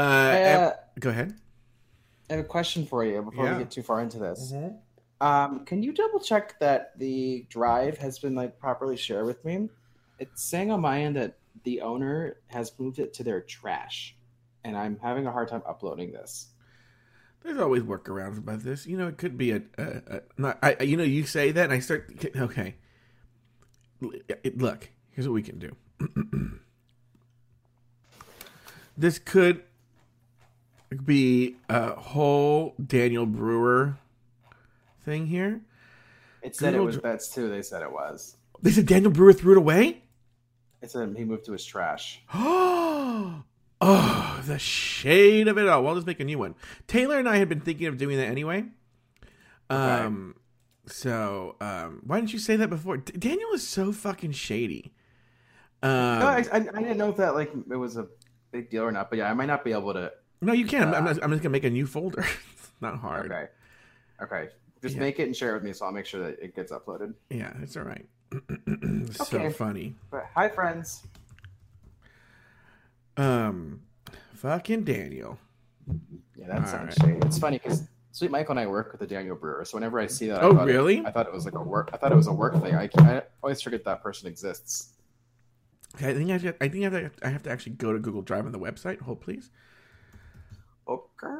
Uh, Uh, go ahead. I have a question for you before Yeah. we get too far into this. Mm-hmm. Um, can you double check that the drive has been like properly shared with me? It's saying on my end that the owner has moved it to their trash, and I'm having a hard time uploading this. There's always workarounds about this. You know, it could be a, a, a not. I, you know, you say that, and I start. Okay, look. Here's what we can do. this could be a whole Daniel Brewer thing here. It said Google it was Dr- that's too. They said it was. They said Daniel Brewer threw it away. It said he moved to his trash. Oh, the shade of it all. Well, let's make a new one. Taylor and I had been thinking of doing that anyway. Um, so um, why didn't you say that before? D- Daniel is so fucking shady. Um, no, I, I, I didn't know if that like it was a big deal or not. But yeah, I might not be able to. No, you can. I'm, uh, not, I'm just gonna make a new folder. it's not hard. Okay, okay. Just Yeah. make it and share it with me, so I'll make sure that it gets uploaded. Yeah, it's all right. so Okay. funny. But hi, friends. Um, fucking Daniel. Yeah, that All sounds right. shady. It's funny because Sweet Michael and I work with the Daniel Brewer, so whenever I see that, I Oh, it- really? I thought it was like a work. I thought it was a work thing. I, I always forget that person exists. Okay, I think I, have to, I think I have, to, I have to actually go to Google Drive on the website. Hold please. Okay.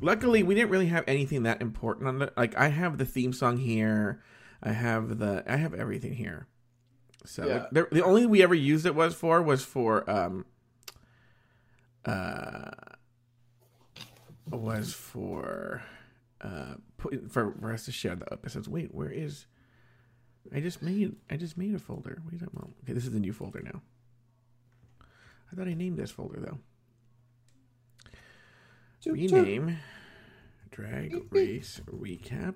Luckily, we didn't really have anything that important on it. Like, I have the theme song here. I have the. I have everything here. So Yeah. like, the, only we ever used it was for was for um. Uh. Was for, uh, put, for for us to share the episodes. Wait, where is? I just made I just made a folder. Wait a moment. Okay, this is the new folder now. I thought I named this folder though. Rename drag race recap.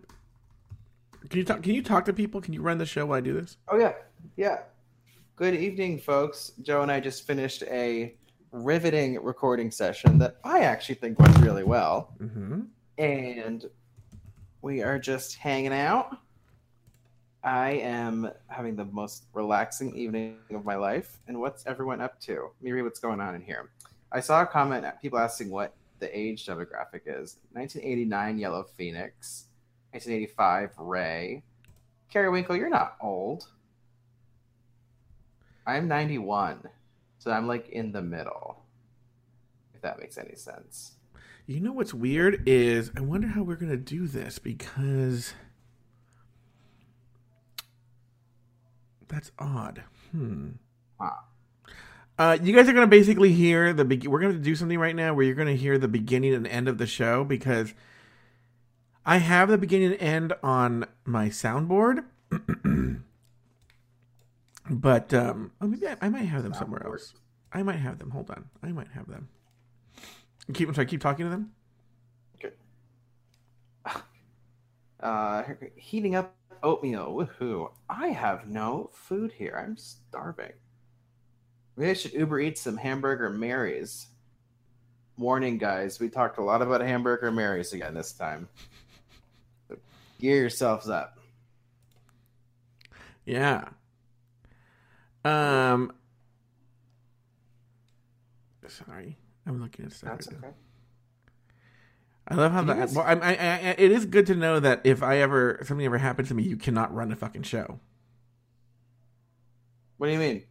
Can you talk? Can you talk to people? Can you run the show while I do this? Oh yeah, yeah. Good evening, folks. Joe and I just finished a riveting recording session that I actually think went really well, Mm-hmm. and we are just hanging out. I am having the most relaxing evening of my life. And what's everyone up to? Let me read what's going on in here. I saw a comment, people asking what the age demographic is 1989 Yellow Phoenix, 1985 Ray. Carrie Winkle, you're not old. I'm 91, so I'm like in the middle, if that makes any sense. You know what's weird is I wonder how we're gonna do this because that's odd. Hmm. Huh. Uh, you guys are gonna basically hear the. Be- we're gonna do something right now where you're gonna hear the beginning and end of the show because I have the beginning and end on my soundboard, but um, oh, maybe I, I might have them somewhere else. I might have them. Hold on, I might have them. Keep. I'm sorry. Keep talking to them. Okay. Uh, heating up oatmeal. Woohoo. I have no food here. I'm starving. Maybe I should Uber eat some hamburger Marys. Warning, guys. We talked a lot about hamburger Marys again this time. So gear yourselves up. Yeah. Um. Sorry, I'm looking at stuff. That's right now. okay. I love how that. Well, I, I, I, it is good to know that if I ever something ever happens to me, you cannot run a fucking show. What do you mean?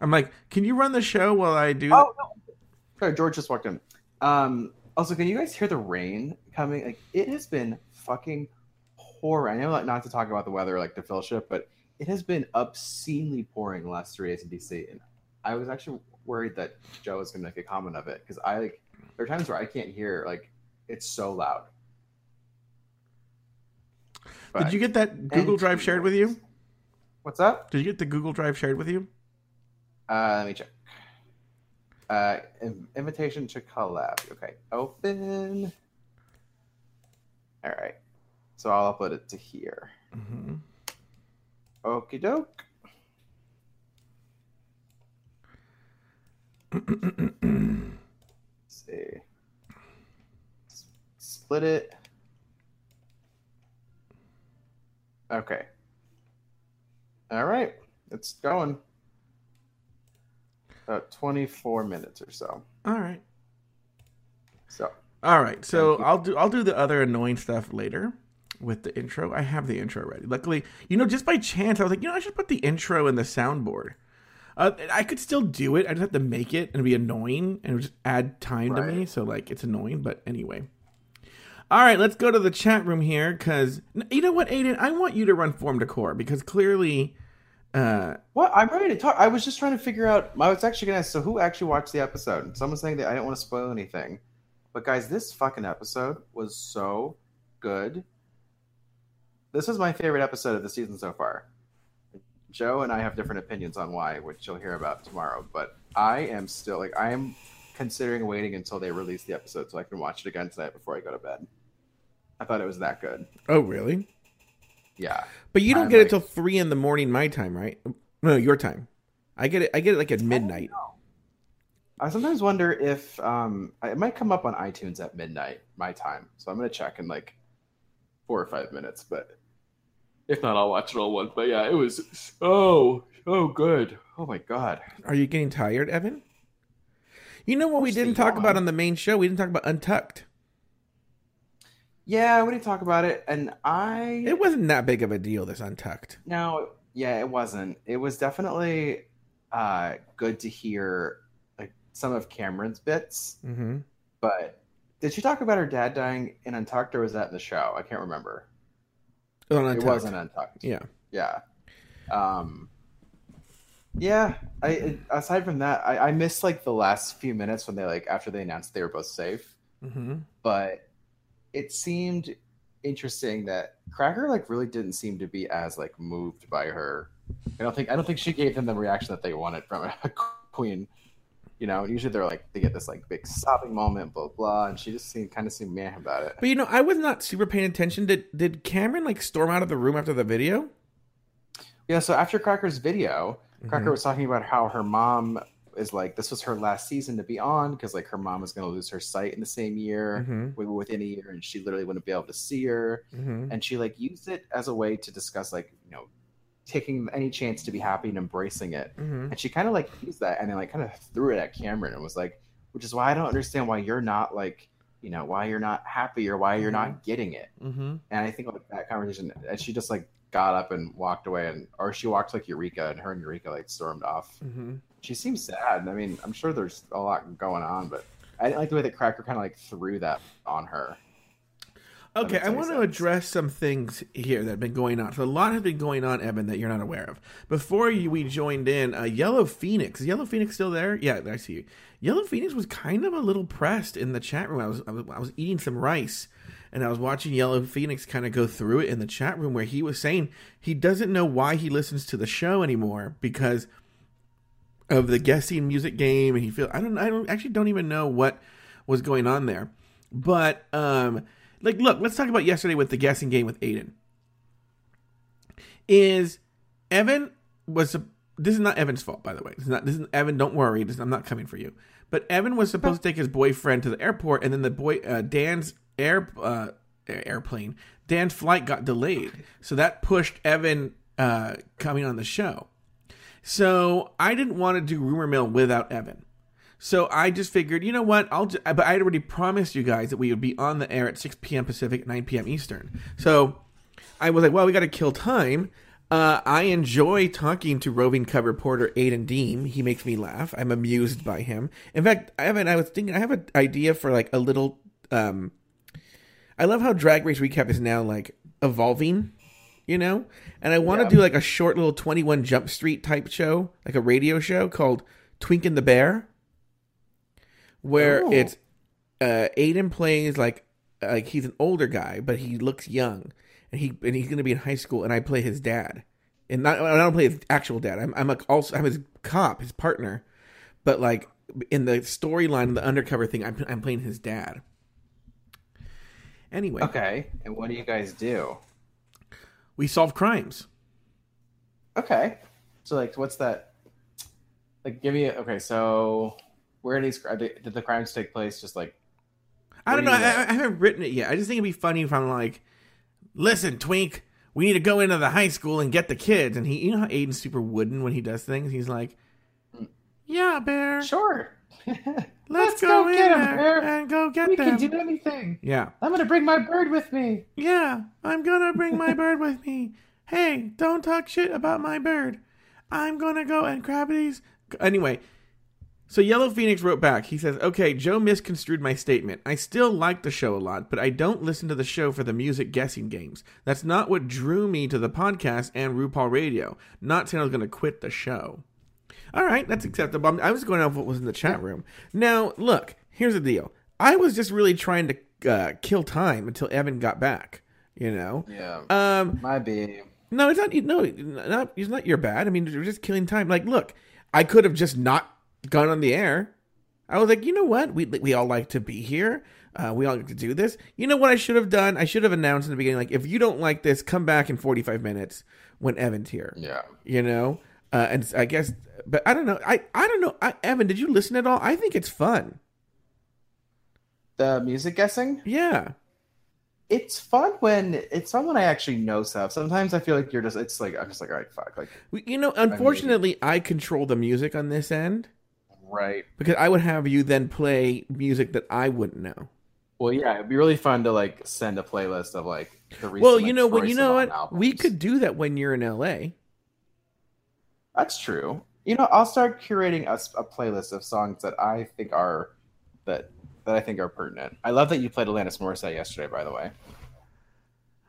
I'm like, can you run the show while I do? Oh, no. Sorry, George just walked in. Um, also, can you guys hear the rain coming? Like, it has been fucking pouring. I know like, not to talk about the weather, like the Phil ship, but it has been obscenely pouring the last three days in DC. And I was actually worried that Joe was going to make a comment of it because I like there are times where I can't hear like it's so loud. Did you get that Google Drive shared with you? What's up? Did you get the Google Drive shared with you? Uh, let me check. Uh, in- invitation to collab. Okay, open. All right. So I'll upload it to here. Mm-hmm. Okie doke. See. Split it. Okay. All right. It's going. About 24 minutes or so. All right. So All right. So I'll do I'll do the other annoying stuff later with the intro. I have the intro ready. Luckily, you know, just by chance, I was like, you know, I should put the intro in the soundboard. Uh, I could still do it. I just have to make it and be annoying and just add time to me. So like, it's annoying. But anyway. All right, let's go to the chat room here because you know what, Aiden, I want you to run form decor because clearly, uh, what? I'm ready to talk. I was just trying to figure out. I was actually gonna ask. So who actually watched the episode? Someone's saying that I don't want to spoil anything, but guys, this fucking episode was so good. This is my favorite episode of the season so far. Joe and I have different opinions on why, which you'll hear about tomorrow. But I am still like I am considering waiting until they release the episode so I can watch it again tonight before I go to bed. I thought it was that good. oh really? Yeah. But you don't I'm get it till three in the morning, my time, right? No, your time. I get it. I get it like at midnight. I sometimes wonder if um, it might come up on iTunes at midnight my time. So I'm gonna check in like four or five minutes. But if not, I'll watch it all once. But yeah, it was so so good. Oh my god. Are you getting tired, Evan? You know what we didn't talk yawn? about on the main show? We didn't talk about Untucked. Yeah, we didn't talk about it, and I It wasn't that big of a deal. This Untucked. no, yeah, it wasn't. It was definitely uh, good to hear like some of Cameron's bits. Mm-hmm. But did she talk about her dad dying in Untucked, or was that in the show? I can't remember. On Untucked. It wasn't Untucked. Yeah. yeah um yeah i it, aside from that I, I missed like the last few minutes when they like after they announced they were both safe Mm-hmm. but it seemed interesting that cracker like really didn't seem to be as like moved by her i don't think i don't think she gave them the reaction that they wanted from a queen you know usually they're like they get this like big sobbing moment blah blah and she just seemed kind of seemed meh about it But you know, I was not super paying attention. Did did Cameron like storm out of the room after the video? Yeah, so after Cracker's video, Cracker Mhm. was talking about how her mom is like this was her last season to be on because like her mom was going to lose her sight in the same year, Mm-hmm. wi- within a year, and she literally wouldn't be able to see her. Mm-hmm. And she like used it as a way to discuss like you know taking any chance to be happy and embracing it. Mm-hmm. And she kind of like used that and then like kind of threw it at Cameron and was like, which is why I don't understand why you're not like you know why you're not happy or why you're not getting it. Mm-hmm. And I think like that conversation, and she just like got up and walked away, and or she walked like Eureka, and her and Eureka like stormed off. Mm-hmm. She seems sad. I mean, I'm sure there's a lot going on, but I didn't like the way that Cracker kind of like threw that on her. Okay, I want to address some things here that have been going on. So a lot has been going on, Evan, that you're not aware of. Before you, we joined in, uh, Yellow Phoenix. Is Yellow Phoenix still there? Yeah, I see you. Yellow Phoenix was kind of a little pressed in the chat room. I was, I was, I was eating some rice, and I was watching Yellow Phoenix kind of go through it in the chat room, where he was saying he doesn't know why he listens to the show anymore because of the guessing music game, and he feel I don't, I don't actually don't even know what was going on there, but um like look let's talk about yesterday with the guessing game with aiden. Is evan was this is not evan's fault by the way. This is not this is evan don't worry. This, i'm not coming for you. But evan was supposed to take his boyfriend to the airport and then the boy uh, dan's air uh, airplane dan's flight got delayed. So that pushed evan uh, coming on the show so i didn't want to do rumor mill without evan so I just figured, you know what? I'll. Just, but I had already promised you guys that we would be on the air at 6 p.m. Pacific, 9 p.m. Eastern. So I was like, well, we got to kill time. Uh, I enjoy talking to roving cub reporter Aiden Deem. He makes me laugh. I'm amused by him. In fact, haven't. I was thinking I have an idea for like a little. Um, I love how Drag Race Recap is now like evolving, you know. And I want to Yeah. do like a short little 21 Jump Street type show, like a radio show called Twink and the Bear where Ooh. it's uh Aiden plays like like he's an older guy, but he looks young, and he and he's gonna be in high school, and I play his dad, and not I don't play his actual dad. I'm I'm like also I'm his cop, his partner, but like in the storyline, the undercover thing, I'm I'm playing his dad. Anyway, Okay, and what do you guys do? We solve crimes. Okay, so like, what's that? Like, give me a, okay. So, where are these? Did the crimes take place? Just like I don't know. I, I I haven't written it yet. I just think it'd be funny if I'm like, listen, Twink, we need to go into the high school and get the kids. And he, you know how Aiden's super wooden when he does things. He's like, hmm. Yeah, Bear. Sure. Let's, go, in get 'em, there and go get we them. can do anything. yeah. I'm gonna bring my bird with me. Yeah, I'm gonna bring my bird with me. Hey, don't talk shit about my bird. I'm gonna go and grab these. Anyway, so Yellow Phoenix wrote back. He says, Okay, Joe misconstrued my statement. I still like the show a lot, but I don't listen to the show for the music guessing games. That's not what drew me to the podcast and RuPaul Radio. Not saying I was gonna quit the show. All right, that's acceptable. I'm- was going off what was in the chat room. Now, look, here's the deal. I was just really trying to uh, kill time until Evan got back. You know, Yeah. um, my babe. no, it's not. No, not. It's not your bad. I mean, you're just killing time. Like, look, I could have just not gone on the air. I was like, you know what? We we all like to be here. Uh, we all like to do this. You know what I should have done? I should have announced in the beginning, like, if you don't like this, come back in 45 minutes when Evan's here. Yeah. You know, uh, and I guess, but I don't know. I I don't know. I, Evan, did you listen at all? I think it's fun. The music guessing. Yeah. It's fun when it's fun when I actually know stuff. Sometimes I feel like you're just. It's like I'm just like all right, fuck, like You know, unfortunately, I control the music on this end right. because I would have you then play music that I wouldn't know. Well, yeah, it'd be really fun to like send a playlist of like the recent. Well, you like, know what? You know what? We could do that when you're in LA. That's true. You know, I'll start curating a playlist of songs that I think are that that I think are pertinent. I love that you played Alanis Morissette yesterday, by the way.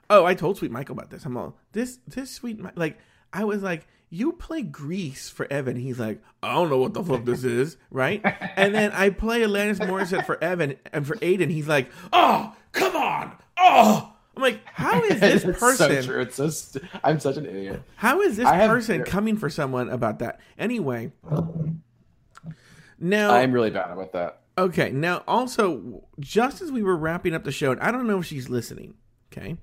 Oh, I told Sweet Michael about this. I'm all this. This Sweet Mi- like I was like, you play Grease for Evan. He's like, I don't know what the fuck this is, right? And then I play Alanis Morissette for Evan and for Aiden. He's like, oh, come on, oh. I'm like, how is this It's person? so true. It's so st- I'm such an idiot. How is this I have- person coming for someone about that? Anyway, now I'm really bad about that. Okay, now also, just as we were wrapping up the show, and I don't know if she's listening, okay?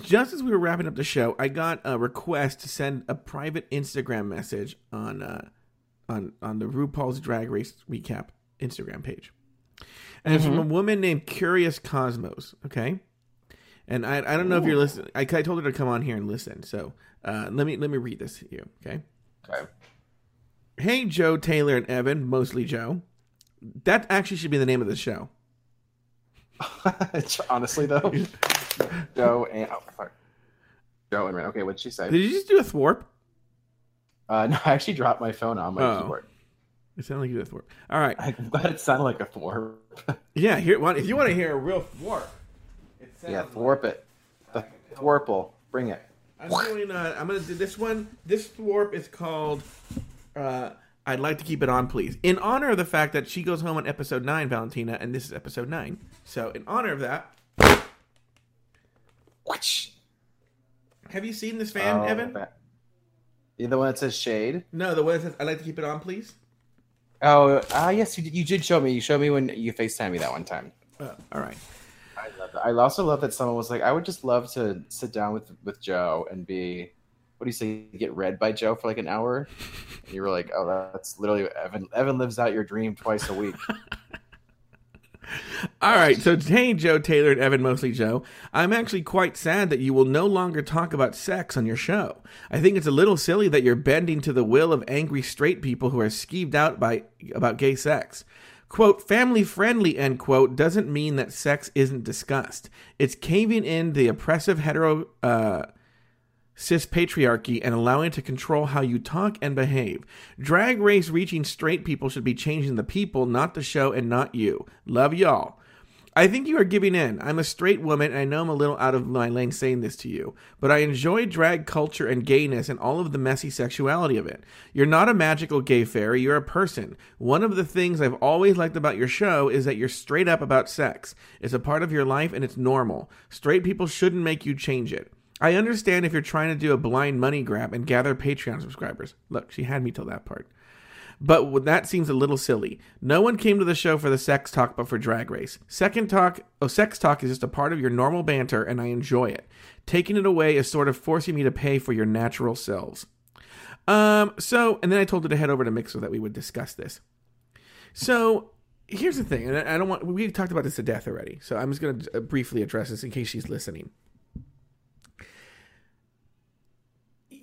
Just as we were wrapping up the show, I got a request to send a private Instagram message on uh, on on the RuPaul's Drag Race recap Instagram page, and it's from a woman named Curious Cosmos. Okay, and I I don't know if you're listening. I, I told her to come on here and listen. So uh, let me let me read this to you. Okay. Okay. Hey, Joe, Taylor, and Evan, mostly Joe. That actually should be the name of the show. Honestly, though, Joe and oh fuck, Joe and. Okay, what'd she say? Did you just do a thwarp? Uh, no, I actually dropped my phone on my Oh. keyboard. It sounded like you did a thwarp. All right. I'm glad it sounded like a thwarp. Yeah, here. If you want to hear a real thwarp, yeah, thwarp it. The thwarple. Bring it. I'm doing. Uh, I'm gonna do this one. This thwarp is called. Uh, I'd like to keep it on, please, in honor of the fact that she goes home on episode nine, Valentina, and this is episode nine. So, in honor of that, have you seen this fan, Oh, Evan? that- the one that says shade? No, the one that says, "I'd like to keep it on, please." Oh, ah, yes, you did, you did show me. You showed me when you Facetime me that one time. Uh, all right. I also love that someone was like, I would just love to sit down with with Joe and be, what do you say, get read by Joe for like an hour. And you were like, oh, that's literally Evan. Evan lives out your dream twice a week. All right, so hey, Joe Taylor and Evan, mostly Joe. I'm actually quite sad that you will no longer talk about sex on your show. I think it's a little silly that you're bending to the will of angry straight people who are skeeved out by about gay sex. Quote, family friendly, end quote, doesn't mean that sex isn't discussed. It's caving in the oppressive hetero uh, cis patriarchy and allowing it to control how you talk and behave. Drag race reaching straight people should be changing the people, not the show and not you. Love y'all. I think you are giving in. I'm a straight woman and I know I'm a little out of my lane saying this to you, but I enjoy drag culture and gayness and all of the messy sexuality of it. You're not a magical gay fairy, you're a person. One of the things I've always liked about your show is that you're straight up about sex. It's a part of your life and it's normal. Straight people shouldn't make you change it. I understand if you're trying to do a blind money grab and gather Patreon subscribers. Look, she had me till that part. But that seems a little silly. No one came to the show for the sex talk, but for Drag Race. Second talk, oh, sex talk is just a part of your normal banter, and I enjoy it. Taking it away is sort of forcing me to pay for your natural selves. Um. So, and then I told her to head over to Mixer that we would discuss this. So, here's the thing, and I don't want, we've talked about this to death already. So I'm just going to briefly address this in case she's listening.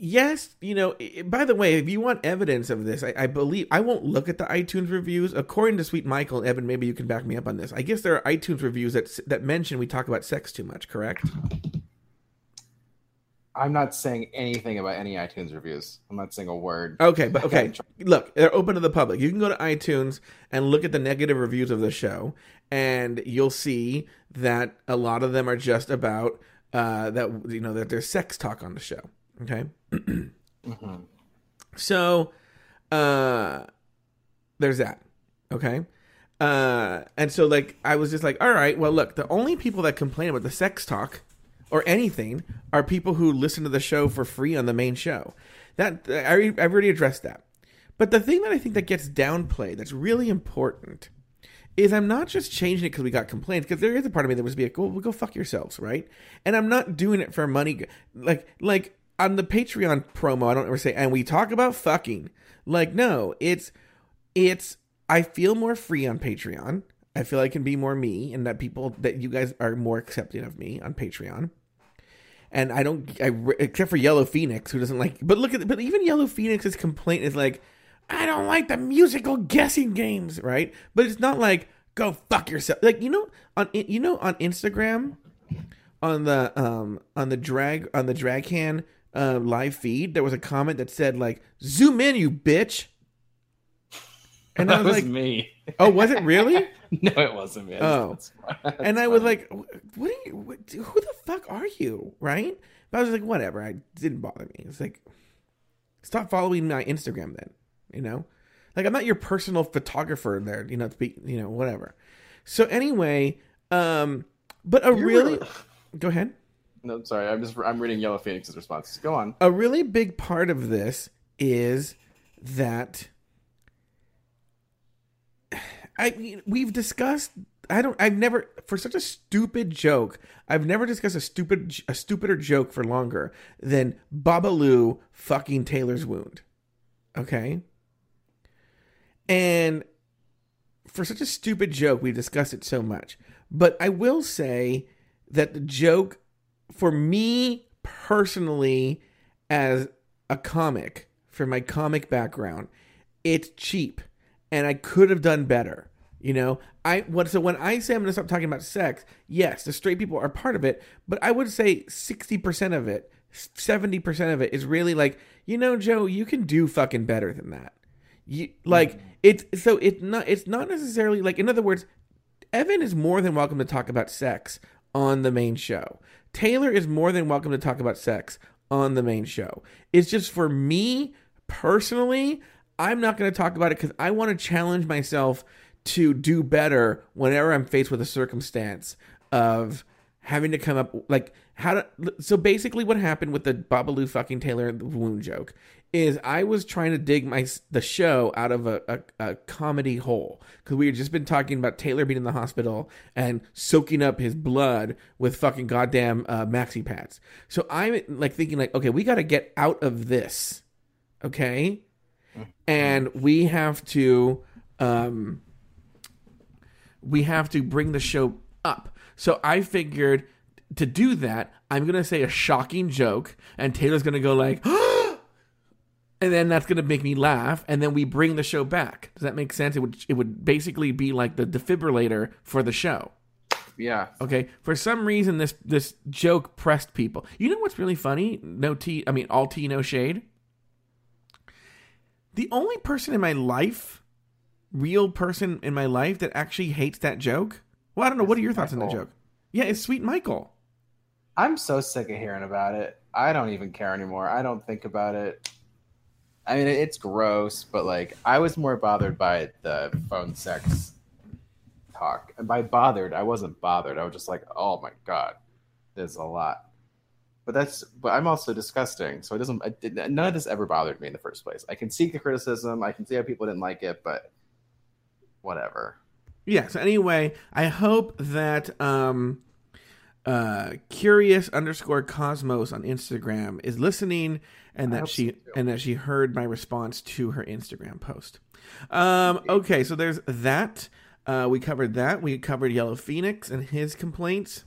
Yes, you know. By the way, if you want evidence of this, I, I believe I won't look at the iTunes reviews. According to Sweet Michael and Evan, maybe you can back me up on this. I guess there are iTunes reviews that that mention we talk about sex too much. Correct? I'm not saying anything about any iTunes reviews. I'm not saying a word. Okay, but okay. Look, they're open to the public. You can go to iTunes and look at the negative reviews of the show, and you'll see that a lot of them are just about uh, that you know that there's sex talk on the show. Okay, Mhm. so uh, there's that. Okay. Uh, and so like I was just like, all right, well look, the only people that complain about the sex talk or anything are people who listen to the show for free on the main show. That I, I've already addressed that. But the thing that I think that gets downplayed, that's really important, is I'm not just changing it because we got complaints. Because there is a part of me that was be like, "Well, well, go fuck yourselves," right? And I'm not doing it for money. Like, like on the Patreon promo, I don't ever say, "And we talk about fucking." Like, no, it's, it's. I feel more free on Patreon. I feel I can be more me, and that people that you guys are more accepting of me on Patreon and I don't, I, except for Yellow Phoenix, who doesn't like. But look at, but even Yellow Phoenix's complaint is like, I don't like the musical guessing games, right? But it's not like go fuck yourself. Like you know, on you know on Instagram, on the um on the drag on the drag can uh, live feed, there was a comment that said like, zoom in, you bitch. And I that was was like, me. oh, was it really? no, it wasn't me. Oh. That's fine. and I That's was like, "What are you? What, who the fuck are you?" Right? But I was like, "Whatever." I didn't bother me. It's like, stop following my Instagram then. You know, like I'm not your personal photographer there. You know, to be, you know, whatever. So anyway, um, but a You're really, go ahead. No, sorry. I'm just I'm reading Yellow Phoenix's responses. Go on. A really big part of this is that I mean, we've discussed. I don't. I've never for such a stupid joke. I've never discussed a stupid a stupider joke for longer than Babalu fucking Taylor's wound. Okay. And for such a stupid joke, we've discussed it so much. But I will say that the joke, for me personally, as a comic, for my comic background, it's cheap, and I could have done better. You know, I what so when I say I'm going to stop talking about sex, yes, the straight people are part of it, but I would say sixty percent of it, seventy percent of it is really like, you know, Joe, you can do fucking better than that. You like mm-hmm. it's so it's not it's not necessarily like in other words, Evan is more than welcome to talk about sex on the main show. Taylor is more than welcome to talk about sex on the main show. It's just for me personally, I'm not going to talk about it because I want to challenge myself to do better whenever I'm faced with a circumstance of having to come up like how to so basically what happened with the Babalu fucking Taylor wound joke is I was trying to dig my the show out of a, a, a comedy hole because we had just been talking about Taylor being in the hospital and soaking up his blood with fucking goddamn uh, maxi pads. So I'm like thinking like, okay, we got to get out of this, okay, and we have to um we have to bring the show up. So I figured to do that, I'm gonna say a shocking joke, and Taylor's gonna go like, and then that's gonna make me laugh, and then we bring the show back. Does that make sense? It would it would basically be like the defibrillator for the show. Yeah. Okay. For some reason, this this joke pressed people. You know what's really funny? No tea. I mean, all tea, no shade. The only person in my life, real person in my life, that actually hates that joke. Well, I don't know. What are your thoughts on that joke? Yeah, it's Sweet Michael. I'm so sick of hearing about it. I don't even care anymore. I don't think about it. I mean, it's gross, but like, I was more bothered by the phone sex talk. And by bothered, I wasn't bothered. I was just like, oh my god, there's a lot. But that's, but I'm also disgusting. So it doesn't, I did, none of this ever bothered me in the first place. I can see the criticism. I can see how people didn't like it, but whatever. Yeah. So anyway, I hope that um, uh, curious underscore cosmos on Instagram is listening, and that she so, and that she heard my response to her Instagram post. Um, okay, so there's that. Uh, we covered that. We covered Yellow Phoenix and his complaints.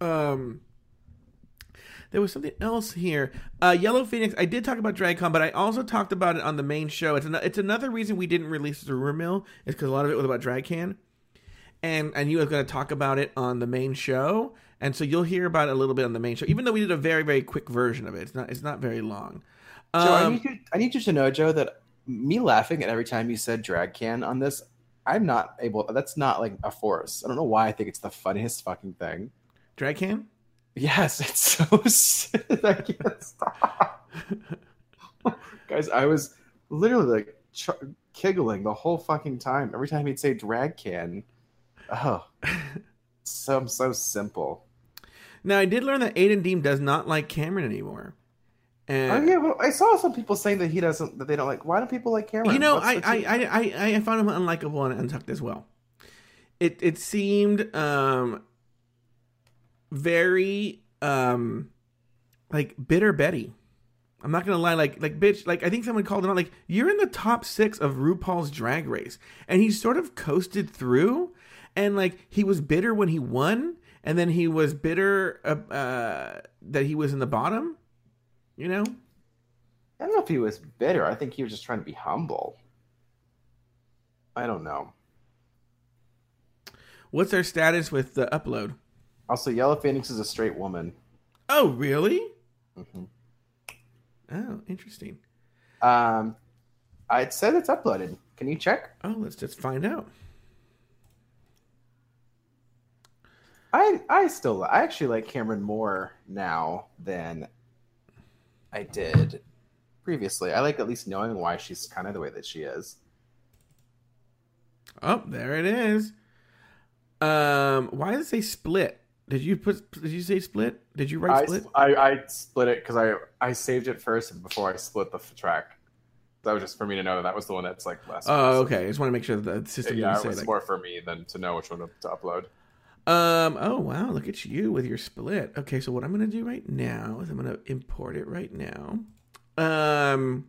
Um, There was something else here. Uh, Yellow Phoenix. I did talk about DragCon, but I also talked about it on the main show. It's an, it's another reason we didn't release the rumor mill is because a lot of it was about DragCon, and I knew I was going to talk about it on the main show, and so you'll hear about it a little bit on the main show. Even though we did a very very quick version of it, it's not it's not very long. Joe, I Um, need you. I need you to know, Joe, that me laughing at every time you said drag can on this, I'm not able. That's not like a force. I don't know why I think it's the funniest fucking thing. Drag can. Yes, it's so. I can't stop. Guys, I was literally like ch- giggling the whole fucking time. Every time he'd say drag can. Oh, so so simple. Now I did learn that Aiden Deem does not like Cameron anymore. Oh And yeah, well, I saw some people saying that he doesn't. That they don't like. Why do people like Cameron? you know, I, I. I, I, I found him unlikable and untucked as well. It it seemed um very um like bitter Betty. I'm not gonna lie, like like bitch, like I think someone called him out, like you're in the top six of RuPaul's Drag Race, and he sort of coasted through, and like he was bitter when he won, and then he was bitter uh, uh, that he was in the bottom, you know. I don't know if he was bitter. I think he was just trying to be humble. I don't know. What's our status with the upload? Also, Yellow Phoenix is a straight woman. Oh, really? hmm Oh, interesting. Um, I said it's uploaded. Can you check? Oh, let's just find out. I I still I actually like Cameron more now than I did previously. I like at least knowing why she's kind of the way that she is. Oh, there it is. Um, why does it say split? Did you put? Did you say split? Did you write I, split? I I split it because I I saved it first before I split the track. That was just for me to know that that was the one that's like less. Oh, okay. I just want to make sure that the system Yeah, it was like. more for me than to know which one to upload. Um. Oh wow! Look at you with your split. Okay, so what I'm gonna do right now is I'm gonna import it right now. Um.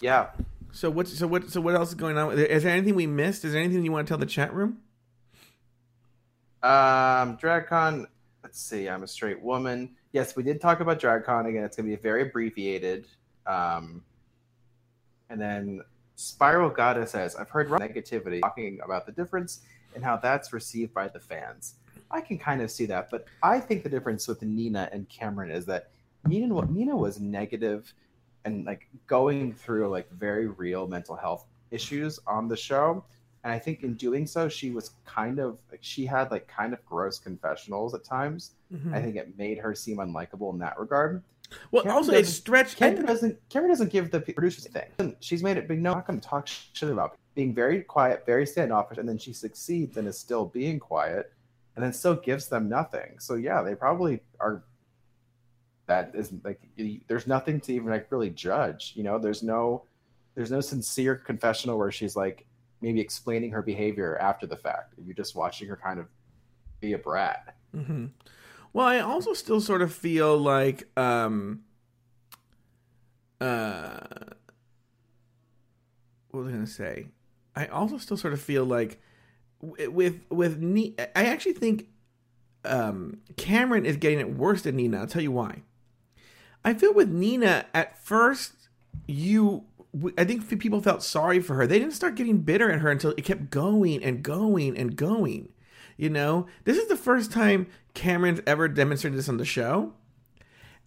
Yeah. So what's so what so what else is going on? Is there anything we missed? Is there anything you want to tell the chat room? Um, DragCon. Let's see. I'm a straight woman. Yes, we did talk about DragCon again. It's to be very abbreviated. Um, and then Spiral Goddess says, "I've heard negativity talking about the difference and how that's received by the fans. I can kind of see that, but I think the difference with Nina and Cameron is that Nina Nina was negative and like going through like very real mental health issues on the show and I think in doing so, she was kind of like she had like kind of gross confessionals at times. Mhm. I think it made her seem unlikable in that regard. Well, Cameron also it doesn't- stretched. Cameron doesn't Cameron doesn't give the producers anything. She's made it big. No, I'm not going to talk shit about being very quiet, very standoffish, and then she succeeds and is still being quiet, and then still gives them nothing. So yeah, they probably are. That is like there's nothing to even like really judge. You know, there's no, there's no sincere confessional where she's like maybe explaining her behavior after the fact. You're just watching her kind of be a brat. hmm Well, I also still sort of feel like um uh what was I going to say? I also still sort of feel like with with Ni- I actually think um Cameron is getting it worse than Nina. I'll tell you why. I feel with Nina at first you I think people felt sorry for her. They didn't start getting bitter at her until it kept going and going and going. You know, this is the first time Cameron's ever demonstrated this on the show,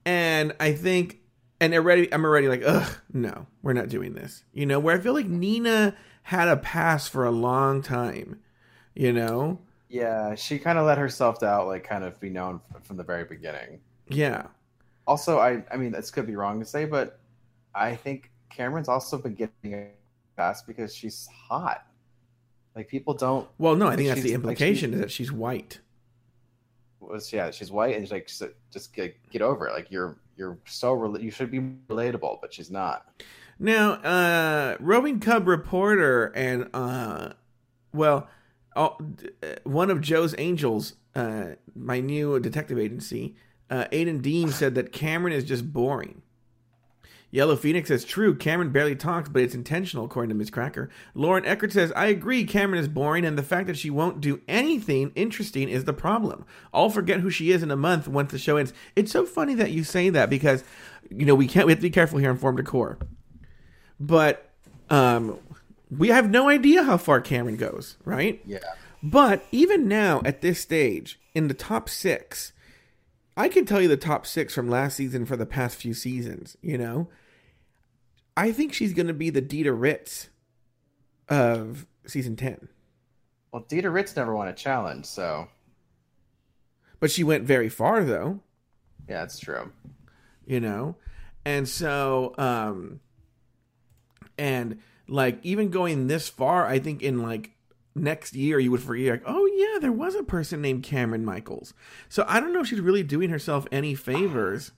and I think, and already I'm already like, ugh, no, we're not doing this. You know, where I feel like Nina had a pass for a long time. You know, Yeah, she kind of let herself out, like kind of be known from the very beginning. yeah, Also, I I mean this could be wrong to say, but I think Cameron's also been getting a pass because she's hot. Like people don't Well, no, I think that's the she's- like implication she- is that she's white. was yeah she's white and she's like just, just get get over it. Like you're you're so you should be relatable, but she's not. Now, uh, roving cub reporter and uh, well, all, uh, one of Joe's angels, uh, my new detective agency, uh, Aiden Dean said that Cameron is just boring. Yellow Phoenix says, true, Cameron barely talks, but it's intentional, according to Miz Cracker. Lauren Eckert says, I agree, Cameron is boring, and the fact that she won't do anything interesting is the problem. I'll forget who she is in a month once the show ends. It's so funny that you say that because, you know, we can't, we have to be careful here on Form Decor. But, um, we have no idea how far Cameron goes, right? Yeah. But even now, at this stage, in the top six, I can tell you the top six from last season for the past few seasons, you know? I think she's going to be the Dida Ritz of season 10. Well, Dida Ritz never won a challenge, so But she went very far, though, yeah, it's true. you know? And so, um, and like even going this far, I think in like next year you would forget, like, oh yeah, there was a person named Cameron Michaels. So I don't know if she's really doing herself any favors.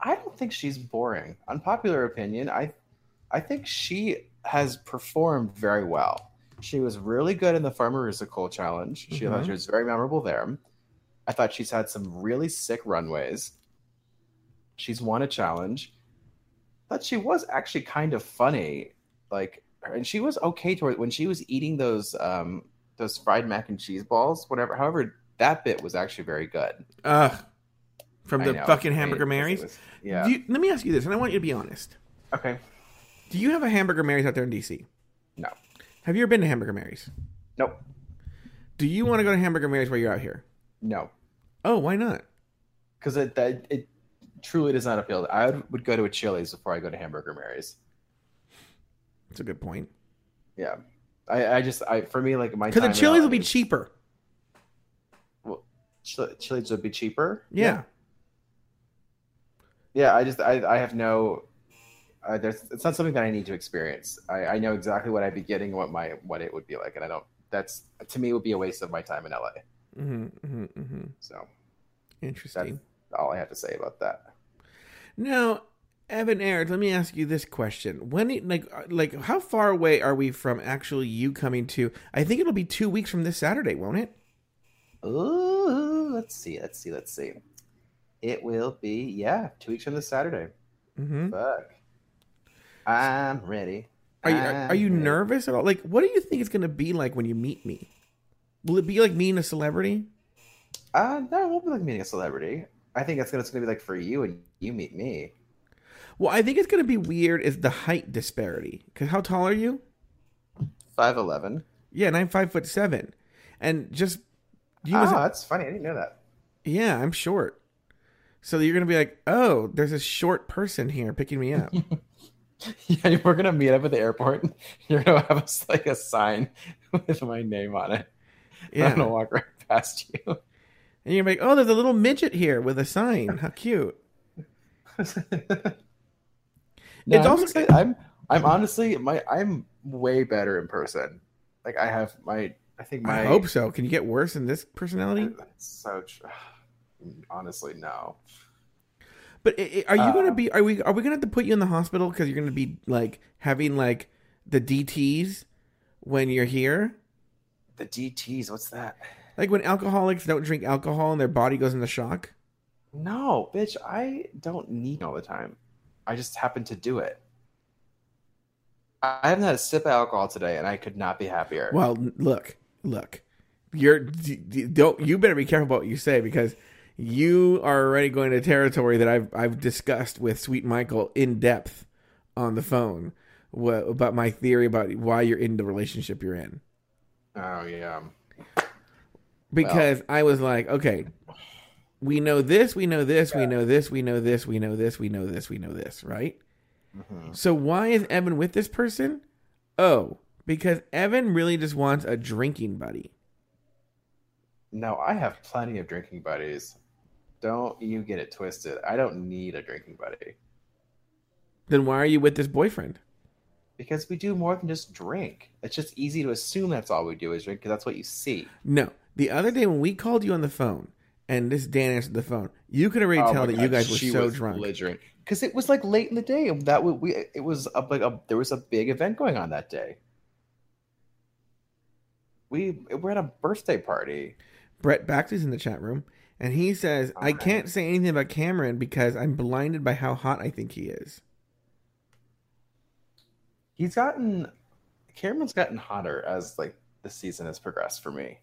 I don't think she's boring. Unpopular opinion, I I think she has performed very well. She was really good in the PharmaRusical challenge. She thought Mhm. she was very memorable there. I thought she's had some really sick runways. She's won a challenge. Thought she was actually kind of funny, like, and she was okay to when she was eating those um those fried mac and cheese balls, whatever. However, that bit was actually very good. Ugh. From the know, fucking Hamburger Marys. yeah. You- let me ask you this, and I want you to be honest. okay. Do you have a Hamburger Mary's out there in DC? No. Have you ever been to Hamburger Mary's? Nope. Do you want to go to Hamburger Mary's while you're out here? No. Oh, why not? because it that it truly does not appeal. I would, go to a Chili's before I go to Hamburger Mary's. That's a good point. Yeah, I, I just I for me like my Because the time chilies will be cheaper. well, Chili- Chili's would be cheaper. Yeah. yeah. I just I I have no. Uh, there's it's not something that I need to experience. I, I know exactly what I'd be getting, and what my what it would be like, and I don't. That's to me would be a waste of my time in LA. Mm-hmm, hmm hmm So Interesting. that's all I have to say about that. Now, Evan Ayres, let me ask you this question: When, like, uh, like, how far away are we from actually you coming to? I think it'll be two weeks from this Saturday, won't it? Ooh, let's see, let's see, let's see. It will be yeah, two weeks from this Saturday. Mm-hmm. Fuck. I'm ready. Are you are, are you ready. nervous at all? Like, what do you think it's going to be like when you meet me? Will it be like meeting a celebrity? Uh, no, it won't be like meeting a celebrity. I think it's gonna, be like for you and you meet me. Well, I think it's going to be weird. Is the height disparity? Because how tall are you? Five eleven. Yeah, and I'm five foot seven, and just you. Oh, must- that's funny. I didn't know that. yeah, I'm short. So you're going to be like, oh, there's a short person here picking me up. Yeah, we're gonna meet up at the airport. You're gonna have us like a sign with my name on it. Yeah. I'm gonna walk right past you. And you're like, oh, there's a little midget here with a sign. How cute. No, It's I'm also-. I'm I'm honestly my I'm way better in person. Like I have my I think my I hope so. Can you get worse in this personality? It's so tr- honestly no. But are you Uh, going to be? Are we? Are we going to have to put you in the hospital because you're going to be like having like the DTS when you're here? The DTS, what's that? Like when alcoholics don't drink alcohol and their body goes into shock. No, bitch, I don't need all the time. I just happen to do it. I haven't had a sip of alcohol today, and I could not be happier. Well, look, look. You're d- d- don't. You better be careful about what you say because you are already going to territory that I've I've discussed with Sweet Michael in depth on the phone about my theory about why you're in the relationship you're in. Oh yeah. because I was like, okay, we know this, we know this, we know this, we know this, we know this, we know this, we know this, right? Mhm. So why is Evan with this person? Oh, because Evan really just wants a drinking buddy. No, I have plenty of drinking buddies. Don't you get it twisted. I don't need a drinking buddy Then why are you with this boyfriend? because we do more than just drink. It's just easy to assume that's all we do is drink because that's what you see. No. The other day when we called you on the phone and this Dan answered the phone, you could already Oh tell that you guys were so was drunk. belligerent. because it was like late in the day. That would we it was a, like a there was a big event going on that day. We we're at a birthday party. Brett Baxley's in the chat room, and he says, I can't say anything about Cameron because I'm blinded by how hot I think he is. He's gotten Cameron's gotten hotter as like the season has progressed for me.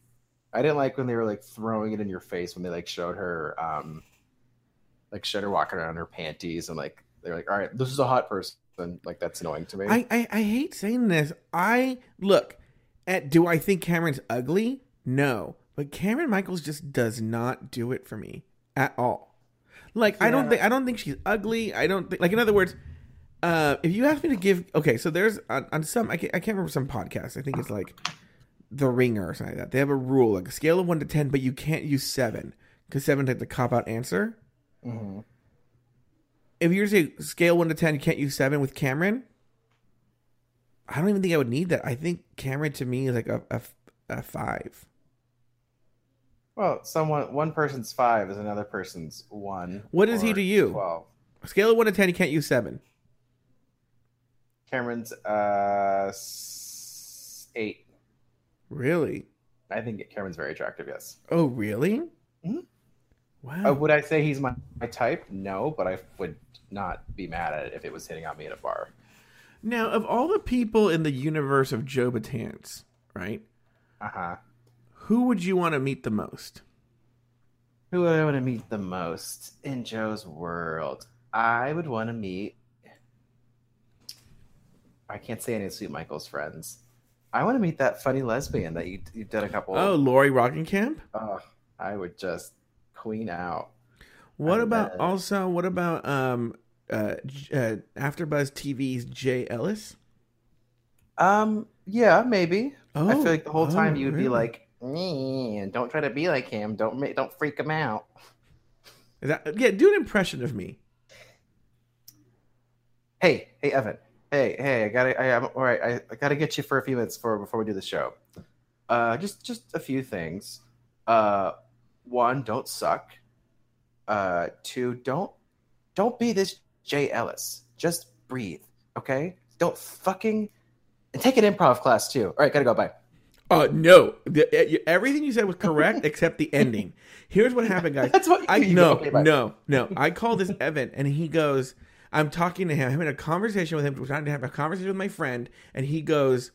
I didn't like when they were like throwing it in your face when they like showed her um like showed her walking around in her panties and like they're like, all right, this is a hot person. Like that's annoying to me. I, I I hate saying this. I look at do I think Cameron's ugly? No, but Cameron Michaels just does not do it for me at all. Like I don't think I don't think she's ugly. I don't think like in other words, uh, if you ask me to give okay, so there's on, on some I can't, I can't remember some podcasts. I think it's like The Ringer or something like that. They have a rule like a scale of one to ten, but you can't use seven because seven like the cop out answer. Mhm. If you were to say scale one to ten, you can't use seven with Cameron. I don't even think I would need that. I think Cameron to me is like a a, a five. Well, someone one person's five is another person's one. What is he to you? Twelve. Scale of one to ten, you can't use seven. Cameron's uh s- eight. Really? I think Cameron's very attractive. Yes. Oh, really? Mhm. Wow. Uh, would I say he's my, my type? No, but I would not be mad at it if it was hitting on me at a bar. now, of all the people in the universe of Joe Betance, right? Uh huh. Who would you want to meet the most? Who would I want to meet the most in Joe's world? I would want to meet. I can't say any of Sweet Michael's friends. I want to meet that funny lesbian that you you did a couple. Oh, Lori Rockenkamp. Ugh, I would just queen out. What about also? What about um uh, uh AfterBuzz TV's Jay Ellis? Um, yeah, maybe. Oh, I feel like the whole time oh, you would really? be like, "Mm, "Don't try to be like him. Don't make, don't freak him out." Is that, yeah, do an impression of me. Hey, hey, Evan. Hey, hey, I gotta, I, I'm all right. I, I gotta get you for a few minutes for before we do the show. Uh, just, just a few things. Uh, one, don't suck. Uh, two, don't, don't be this Jay Ellis. Just breathe, okay? Don't fucking, and take an improv class too. All right, gotta go. Bye. Uh, no, The- everything you said was correct except the ending. Here's what happened, guys. That's what I no okay, no no. I called this Evan, and he goes, "I'm talking to him. I'm having a conversation with him. We're trying to have a conversation with my friend." And he goes,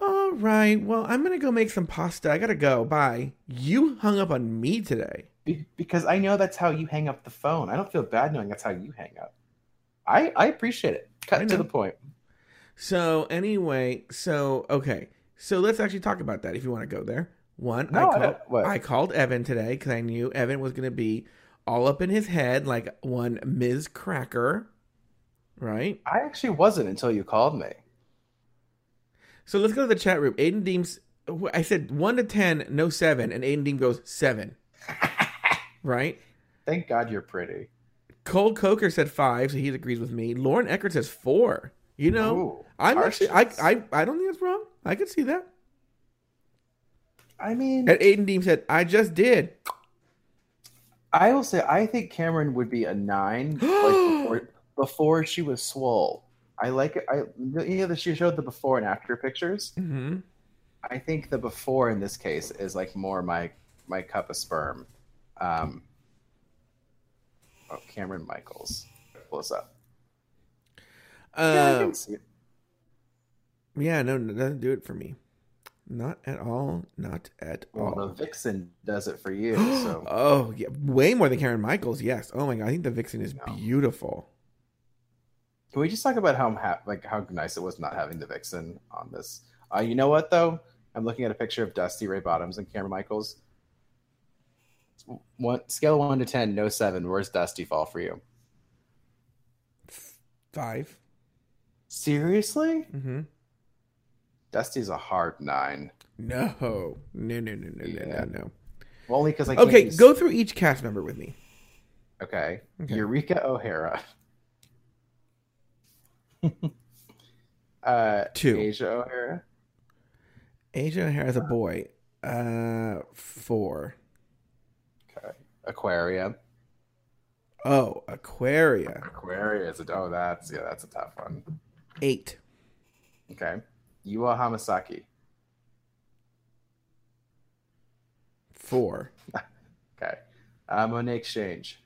"All right, well, I'm gonna go make some pasta. I gotta go. Bye." You hung up on me today. Be- because I know that's how you hang up the phone. I don't feel bad knowing that's how you hang up. I, I appreciate it. Cut to the point. So anyway, so okay, so let's actually talk about that if you want to go there. One, No, I I called, what? I called Evan today because I knew Evan was going to be all up in his head like one Miz Cracker, right? I actually wasn't until you called me. So let's go to the chat room. Aiden Deems, I said one to ten, no seven, and Aiden Deem goes seven, right? Thank God you're pretty. Cole Coker said five, so he agrees with me. Lauren Eckert says four. You know, Ooh, I'm actually, I, I, I don't think that's wrong. I could see that. I mean, And Aiden Deem said, I just did. I will say I think Cameron would be a nine, like before, before she was swole. I like it. I you know that she showed the before and after pictures. hmm I think the before in this case is like more my my cup of sperm. Um, oh, Cameron Michaels, pull this up. yeah, I Uh, can see it. Yeah, no, no, doesn't do it for me. Not at all. Not at Well, all. the Vixen does it for you. So oh, yeah, way more than Cameron Michaels. Yes. Oh my god, I think the Vixen is No. beautiful. Can we just talk about how ha- like how nice it was not having the Vixen on this? Uh, you know what though? I'm looking at a picture of Dusty Ray Bottoms and Cameron Michaels. One scale one to ten, no seven. Where's Dusty fall for you? Five. Seriously? Mm-hmm. Dusty's a hard nine. No, no, no, no, no, no, Yeah. no, no. Well, only because I can't Okay, use- go through each cast member with me. Okay. Okay. Eureka O'Hara. uh, Two. Asia O'Hara. Asia O'Hara is a boy. Uh, four. Okay. Aquaria. Oh, Aquaria. Aquaria is a oh that's yeah that's a tough one. Eight. Okay. Yuhua Hamasaki. Four. okay. Uh, Monét X Change.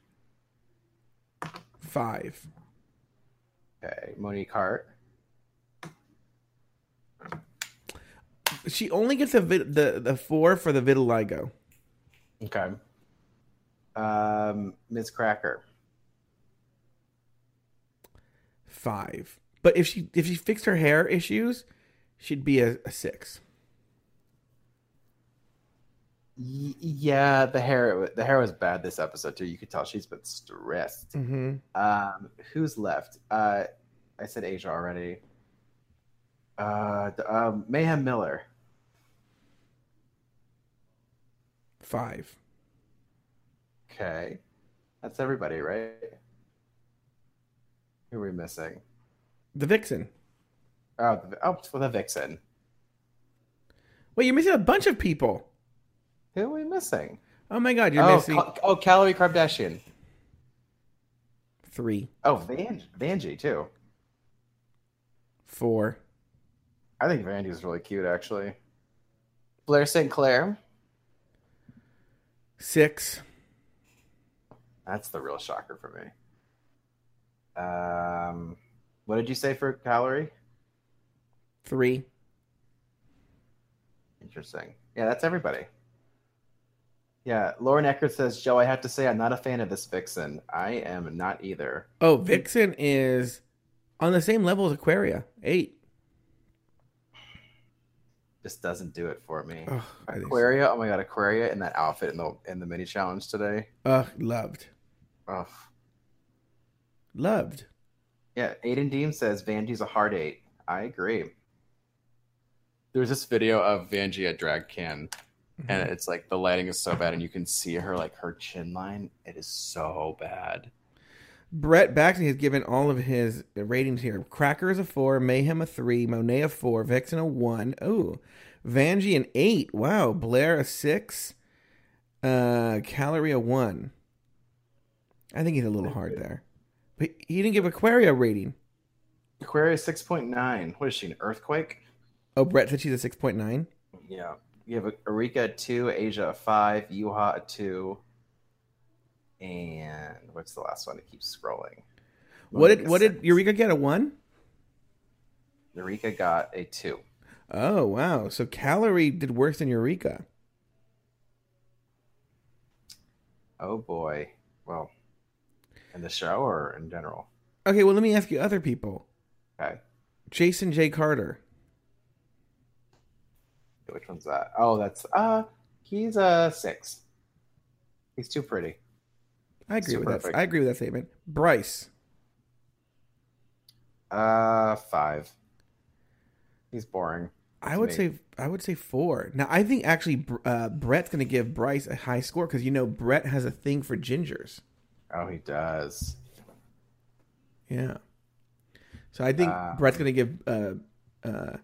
Five. Okay. Monique Heart. She only gets a vit- the the four for the vitiligo. Okay. Um, Miz Cracker. Five. But if she if she fixed her hair issues, she'd be a, a six. Y- yeah, the hair the hair was bad this episode too. You could tell she's been stressed. Mm-hmm. Um, who's left? Uh, I said Asia already. Uh, um, Mayhem Miller. Five. Okay, that's everybody, right? Who are we missing? The vixen. Oh, the, oh, for the Vixen. Wait, you're missing a bunch of people. Who are we missing? Oh my god, you're oh, missing Cal- oh, Kalorie Karbdashian. Three. Oh, Van- Vanjie too. four, I think Vanjie's really cute, actually. Blair St. Clair. six, That's the real shocker for me. Um, what did you say for Kalorie? Three. Interesting. Yeah, that's everybody. Yeah, Lauren Eckert says, Joe, I have to say I'm not a fan of this vixen. I am not either. Oh, vixen is on the same level as Aquaria. Eight. Just doesn't do it for me. Oh, so. Aquaria, oh my god, Aquaria in that outfit in the in the mini challenge today. Ugh, loved, Ugh. loved. Yeah, Aiden Deem says Vanjie's a hard eight. I agree. There's this video of Vanjie at DragCon, and it's like the lighting is so bad, and you can see her like her chin line. It is so bad. Brett Baxley has given all of his ratings here. Cracker is a four, Mayhem a three, Monet a four, Vixen a one. Ooh, Vanjie an eight. Wow, Blair a six, uh, Kalorie a one. I think he's a little hard there, but he didn't give Aquaria a rating. Aquaria six point nine. What is she? An earthquake? Oh, Brett said she's a six point nine. Yeah. You have Eureka two, Asia five, Yuhua two, and what's the last one? It keeps scrolling. What did what did. Eureka get a one? Eureka got a two. Oh wow, so Kalorie did worse than Eureka. Oh boy. Well, in the show or in general? Okay, well let me ask you other people. Okay. Jason J Carter. Which one's that? Oh, that's uh he's a six. He's too pretty. I agree with that. I agree with that statement. Bryce. Uh five. He's boring. I would me. say I would say four. Now I think actually uh, Brett's going to give Bryce a high score because you know Brett has a thing for gingers. Oh, he does. Yeah. So I think Um, Brett's going to give uh, uh,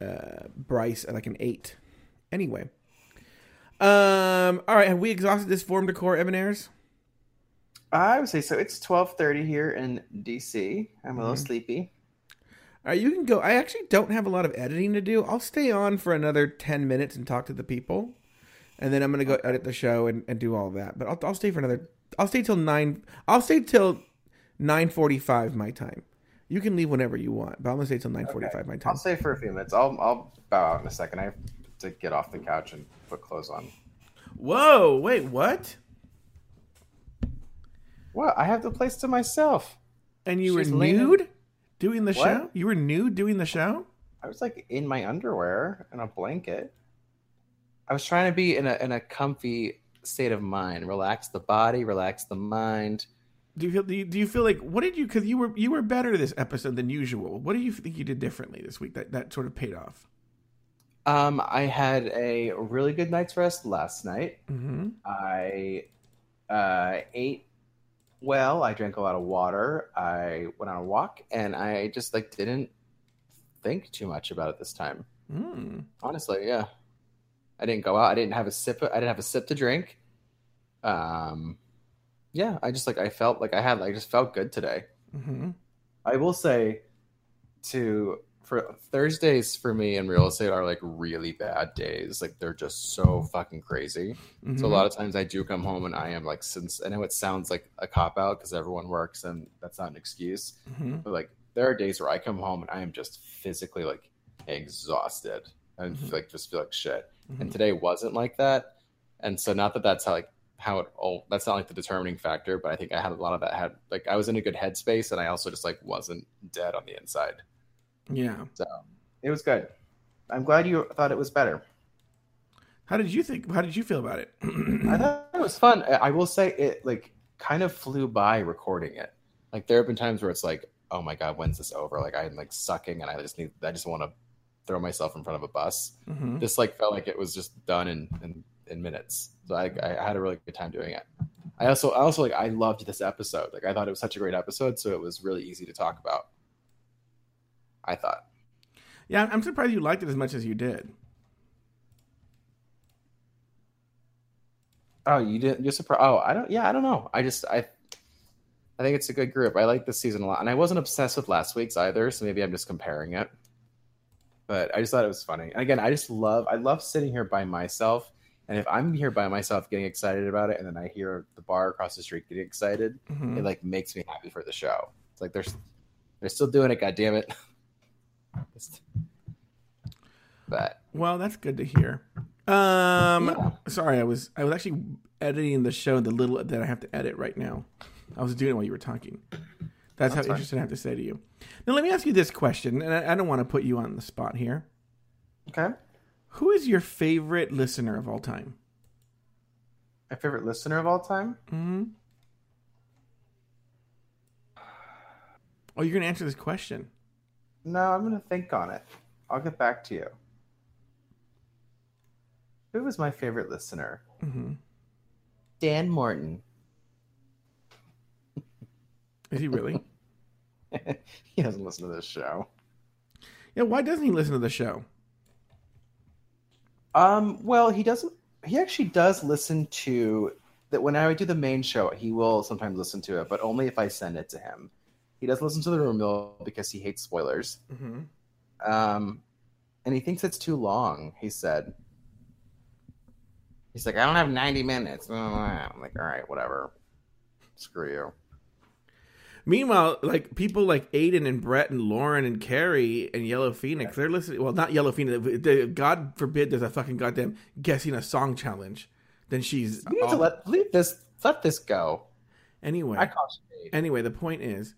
uh, Bryce like an eight. Anyway. Um. All right. Have we exhausted this form decor, Evan Ayres? I would say so. It's twelve thirty here in DC. I'm a little Mhm. sleepy. All right, you can go. I actually don't have a lot of editing to do. I'll stay on for another 10 minutes and talk to the people. And then I'm going to go edit the show and, and do all that. But I'll, I'll stay for another. I'll stay till 9. I'll stay till 9.45 my time. You can leave whenever you want, but I'm going to stay till 9.45 my time. I'll stay for a few minutes. I'll I'll bow out in a second. I have to get off the couch and put clothes on. Whoa, wait, what? What? I have the place to myself. And you She's were nude doing the What? show? You were nude doing the show? I was like in my underwear and a blanket. I was trying to be in a in a comfy state of mind. Relax the body, relax the mind. Do you feel do you, do you feel like what did you cuz you were you were better this episode than usual. What do you think you did differently this week that that sort of paid off? Um, I had a really good night's rest last night. Mhm. I uh, ate well. I drank a lot of water. I went on a walk, and I just like didn't think too much about it this time. Mm. Honestly, yeah. I didn't go out. I didn't have a sip. I didn't have a sip to drink. Um, yeah. I just like I felt like I had. I just felt good today. Mhm. I will say, to for Thursdays for me in real estate are like really bad days. Like they're just so fucking crazy. So a Mhm. lot of times I do come home and I am like, since I know it sounds like a cop out because everyone works and that's not an excuse. Mhm. But like there are days where I come home and I am just physically like exhausted. and Mhm. like just feel like shit. And today wasn't like that. And so not that that's how like how it all that's not like the determining factor, but I think I had a lot of that had like I was in a good headspace and I also just like wasn't dead on the inside. Yeah. So it was good. I'm glad you thought it was better. How did you think? How did you feel about it? I thought it was fun. I will say it like kind of flew by recording it. Like there have been times where it's like, oh my god, when's this over? Like I'm like sucking and I just need I just want to throw myself in front of a bus. Mhm. This like felt like it was just done in in, in minutes. So I, I had a really good time doing it. I also I also like I loved this episode. Like I thought it was such a great episode, so it was really easy to talk about. I thought. Yeah, I'm surprised you liked it as much as you did. Oh, you didn't? You're surprised? Oh, I don't. Yeah, I don't know. I just I, I think it's a good group. I like this season a lot, and I wasn't obsessed with last week's either. So maybe I'm just comparing it. But I just thought it was funny. And again, I just love. I love sitting here by myself, and if I'm here by myself getting excited about it, and then I hear the bar across the street getting excited, Mhm. it like makes me happy for the show. It's like they're they're still doing it. God damn it. but Well, that's good to hear. Um, Yeah. sorry, I was I was actually editing the show. The little that I have to edit right now. I was doing it while you were talking. That's, That's how fine. interesting I have to say to you. Now, let me ask you this question, and I, I don't want to put you on the spot here. okay, Who is your favorite listener of all time? my favorite listener of all time. hmm Oh, you're gonna answer this question. No, I'm gonna think on it. I'll get back to you. Who was my favorite listener? Mm-hmm. Dan Morton. Is he really? he doesn't listen to this show. yeah. Why doesn't he listen to the show? Um, well, he doesn't. He actually does listen to that. When I do the main show, he will sometimes listen to it, but only if I send it to him. He doesn't listen to the rumor mill because he hates spoilers. hmm Um, and he thinks it's too long. He said. He's like, I don't have ninety minutes. I'm like, all right, whatever. Screw you. Meanwhile, like people like Aiden and Brett and Lauren and Carrie and Yellow Phoenix, they're listening. Well, not Yellow Phoenix. they- God forbid there's a fucking goddamn guessing a song challenge. Then she's We need to let leave this. Let this go. anyway. I caution. Anyway, the point is,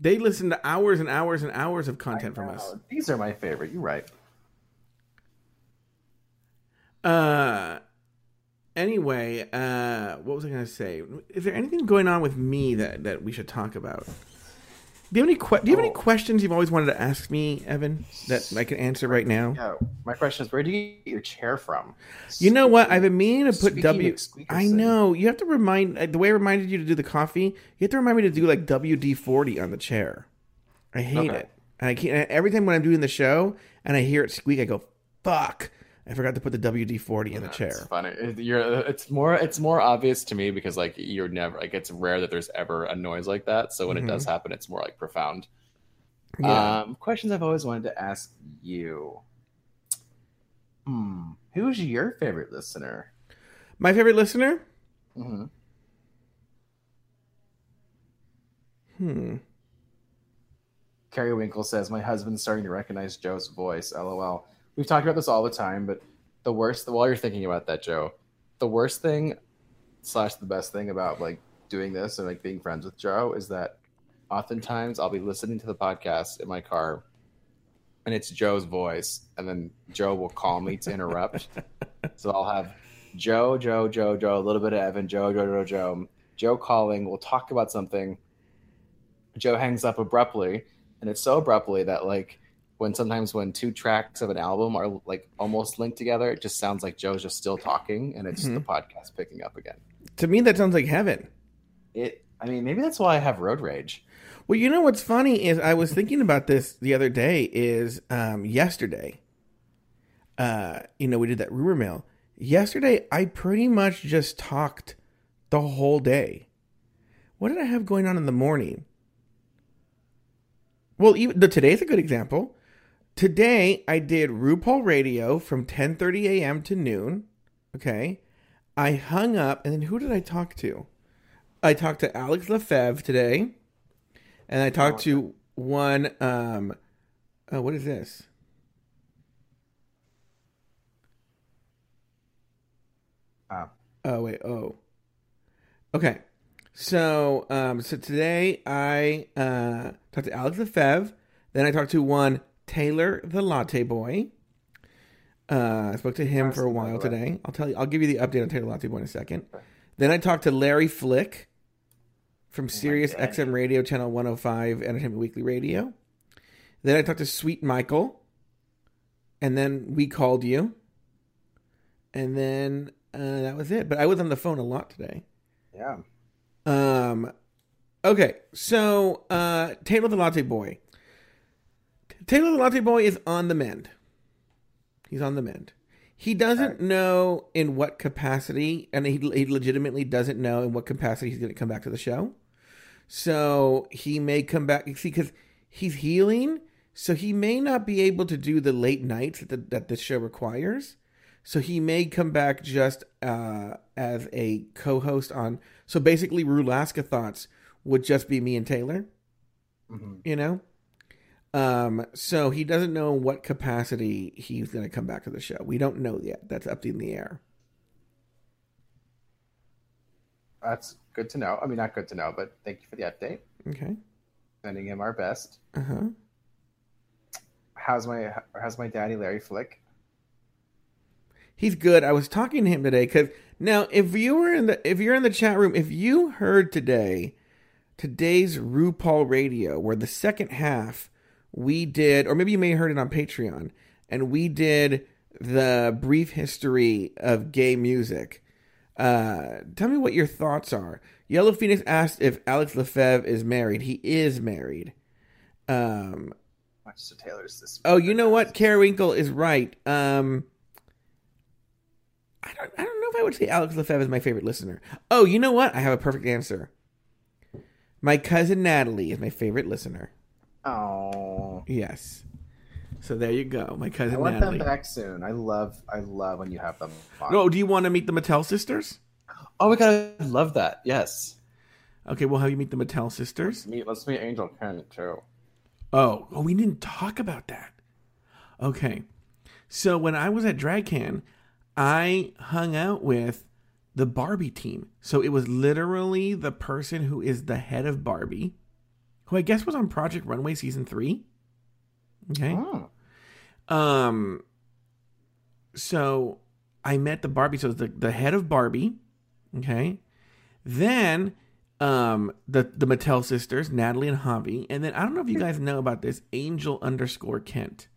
they listen to hours and hours and hours of content from us. These are my favorite. You're right. Uh, anyway, uh, what was I going to say? Is there anything going on with me that that we should talk about? Do you have any que- Do you have any Oh. questions you've always wanted to ask me, Evan, that I can answer right now? Yeah. My question is, where do you get your chair from? You know what? I've been meaning to put W. I know you have to remind uh, the way I reminded you to do the coffee. You have to remind me to do like WD forty on the chair. I hate Okay. it, and I can't. Every time when I'm doing the show and I hear it squeak, I go, "Fuck!" I forgot to put the WD forty in the chair. funny. It- You're. It's more. It's more obvious to me because like you're never like it's rare that there's ever a noise like that. So when Mhm. it does happen, it's more like profound. Yeah. Um, questions I've always wanted to ask you. Hmm. Who's your favorite listener? My favorite listener. hmm Hmm. Carrie Winkle says, My husband's starting to recognize Joe's voice. LOL. We've talked about this all the time, but the worst, while you're thinking about that, Joe, the worst thing slash the best thing about like doing this and like being friends with Joe is that oftentimes I'll be listening to the podcast in my car and it's Joe's voice, and then Joe will call me to interrupt. so I'll have Joe, Joe, Joe, Joe, a little bit of Evan, Joe, Joe, Joe, Joe, Joe calling. We'll talk about something. Joe hangs up abruptly, and it's so abruptly that like when sometimes when two tracks of an album are like almost linked together, it just sounds like Joe's just still talking, and it's the podcast picking up again. To me, that sounds like heaven. It. I mean, maybe that's why I have road rage. Well, you know what's funny is I was thinking about this the other day. Is um, yesterday, uh, you know, we did that rumor mill. Yesterday, I pretty much just talked the whole day. What did I have going on in the morning? Well, even the today's a good example. Today I did RuPaul Radio from 10:30 a.m. to noon. Okay. I hung up and then who did I talk to? I talked to Alex Lefebvre today. And I talked to one um oh, what is this? Oh. Oh wait, oh. Okay. So um so today I uh talked to Alex Lefebvre, then I talked to one Taylor the Latte Boy. Uh, I spoke to him for a while today. I'll tell you. I'll give you the update on Taylor Latte Boy in a second. Then I talked to Larry Flick from Sirius God. XM Radio Channel 105 Entertainment Weekly Radio. Then I talked to Sweet Michael, and then we called you, and then uh, that was it. But I was on the phone a lot today. Yeah. Um, okay, so uh, Taylor the Latte Boy. Taylor the Latte Boy is on the mend. He's on the mend. He doesn't Okay. know in what capacity, and he, he legitimately doesn't know in what capacity he's going to come back to the show. So he may come back. See, because he's healing, so he may not be able to do the late nights that the, that this show requires. So he may come back just uh, as a co-host on. So basically, Rulaska thoughts would just be me and Taylor. hmm You know. Um. So he doesn't know in what capacity he's going to come back to the show. We don't know yet. That's up in the air. That's good to know. I mean, not good to know, but thank you for the update. Okay. Sending him our best. Uh huh. How's my How's my daddy Larry Flick? He's good. I was talking to him today because now if you were in the if you're in the chat room, if you heard today today's RuPaul Radio, where the second half we did, or maybe you may have heard it on Patreon, and we did the brief history of gay music. Uh, tell me what your thoughts are. Yellow Phoenix asked if Alex Lefebvre is married. He is married. Um, Much to Taylor's this. Oh, you know what? Carwinkle is right. Um, I don't. I don't know if I would say Alex Lefebvre is my favorite listener. Oh, you know what? I have a perfect answer. My cousin Natalie is my favorite listener. Oh, Yes. So there you go, my cousin. I want Natalie. them back soon. I love I love when you have them. On. No, do you want to meet the Mattel sisters? Oh my god, I love that. Yes. Okay, we'll have you meet the Mattel sisters. Meet, let's meet Angel Kent too. Oh, oh, we didn't talk about that. Okay. So when I was at DragCon, I hung out with the Barbie team. So it was literally the person who is the head of Barbie, who I guess was on Project Runway season 3. Okay. Oh. Um so I met the Barbie so the the head of Barbie, okay? Then um the the Mattel sisters, Natalie and Javi, and then I don't know if you guys know about this Angel underscore Kent.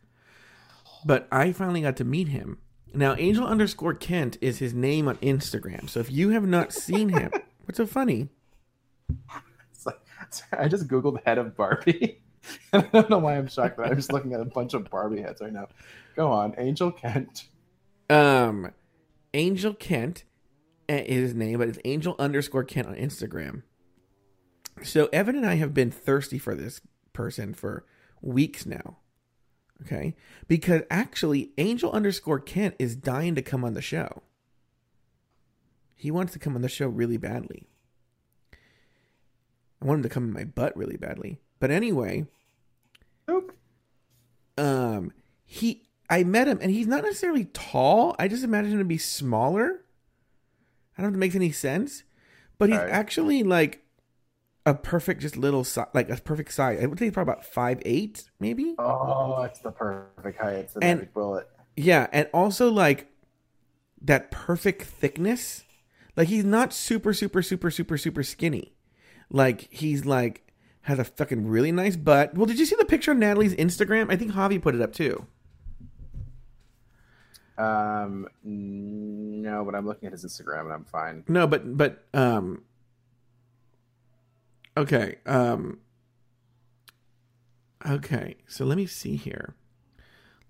But I finally got to meet him. Now Angel underscore Kent is his name on Instagram. So if you have not seen him, what's so funny? Like- I just googled head of Barbie. I don't know why I'm shocked, but I'm just looking at a bunch of Barbie heads right now. Go on, Angel Kent. Um, Angel Kent uh, is his name, but it's Angel underscore Kent on Instagram. So Evan and I have been thirsty for this person for weeks now. Okay, because actually, Angel underscore Kent is dying to come on the show. He wants to come on the show really badly. I want him to come in my butt really badly. But anyway. Um he I met him and he's not necessarily tall. I just imagine him to be smaller. I don't know if it makes any sense. But he's Right. actually like a perfect just little si- like a perfect size. I would say he's probably about five eight, maybe. Oh, it's the perfect height. It's the And- magic bullet. Yeah, and also like that perfect thickness. Like he's not super super super super super skinny. Like he's like has a fucking really nice butt. Well, did you see the picture on Natalie's Instagram? I think Javi put it up too. Um, no, but I'm looking at his Instagram and I'm fine. No, but but um Okay, um Okay, so let me see here.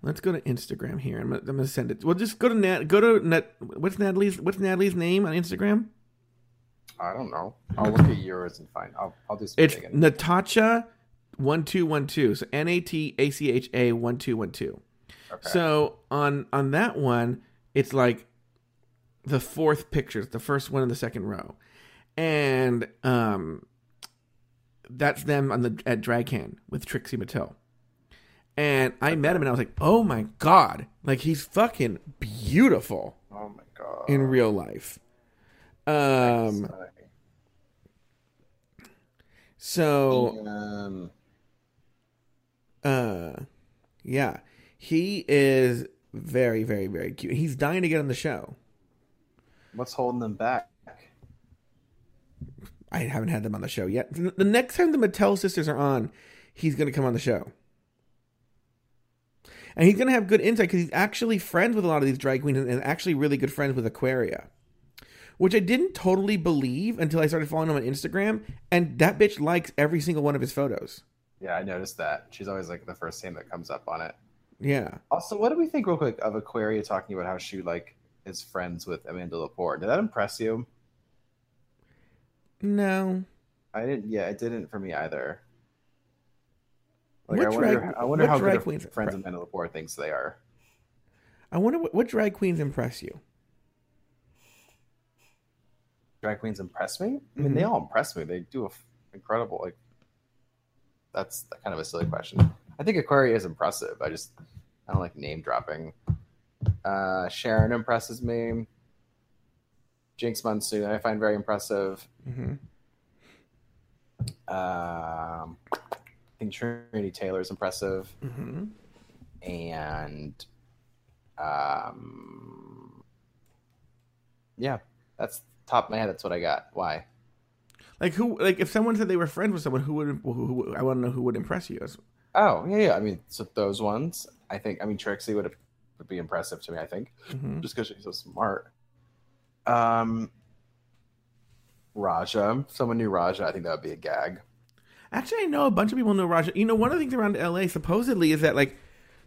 Let's go to Instagram here. I'm gonna, I'm gonna send it. Well, just go to Nat. Go to Nat. What's Natalie's? What's Natalie's name on Instagram? I don't know. I'll look at yours and find. I'll I'll do some It's digging. Natasha one two one two. So N A T A C H A one two one two. Okay. So on on that one, it's like the fourth picture, it's the first one in the second row, and um, that's them on the at DragCon with Trixie Mattel, And I met him and I was like, oh my God. Like he's fucking beautiful Oh my god. in real life. Um. So, um, uh, yeah, he is very, very, very cute. He's dying to get on the show. what's holding them back? I haven't had them on the show yet. The next time the Mattel sisters are on, he's going to come on the show. And he's going to have good insight because he's actually friends with a lot of these drag queens and actually really good friends with Aquaria. Which I didn't totally believe until I started following him on Instagram. And that bitch likes every single one of his photos. Yeah, I noticed that. She's always like the first name that comes up on it. Yeah. Also, what do we think real quick of Aquaria talking about how she like is friends with Amanda Lepore? Did that impress you? No. I didn't. Yeah, it didn't for me either. Like, I wonder. drag- I wonder what how good friends Amanda Lepore thinks they are. I wonder what, what drag queens impress you. Drag queens impress me. I mean, they all impress me. They do a f- incredible. Like, that's kind of a silly question. I think Aquaria is impressive. I just I don't like name dropping. Uh, Sharon impresses me. Jinkx Monsoon I find very impressive. hmm Um, I think Trinity Taylor is impressive, hmm and um, yeah, that's top of my head. That's what I got. Why? Like who? Like if someone said they were friends with someone, who would? Who, who, I want to know who would impress you. As, Oh yeah, yeah. I mean, so those ones. I think. I mean, Trixie would have, would be impressive to me. I think Mhm. just because she's so smart. Um, Raja. If someone knew Raja, I think that would be a gag. Actually, I know a bunch of people know Raja. You know, one of the things around LA supposedly is that like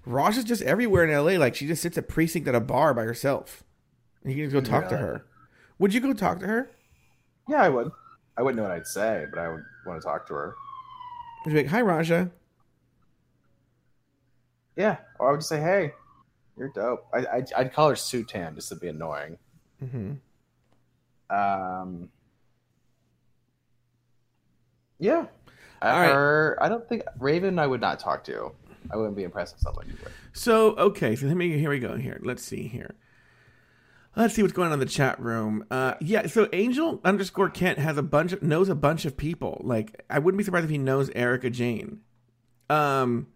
Raja's just everywhere in LA. Like she just sits at precinct at a bar by herself. And you can just go talk to her. Would you go talk to her? Yeah, I would. I wouldn't know what I'd say, but I would want to talk to her. Would you be like, "Hi, Raja." Yeah, or I would just say, "Hey, you're dope." I, I'd, I'd call her Sutan just to be annoying. hmm Um, yeah, All right. her. I don't think Raven. I would not talk to. I wouldn't be impressed with someone you would. So okay, so let me here we go. Here, let's see here. Let's see what's going on in the chat room. Uh, yeah, so Angel underscore Kent has a bunch of knows a bunch of people. Like I wouldn't be surprised if he knows Erika Jayne. Um,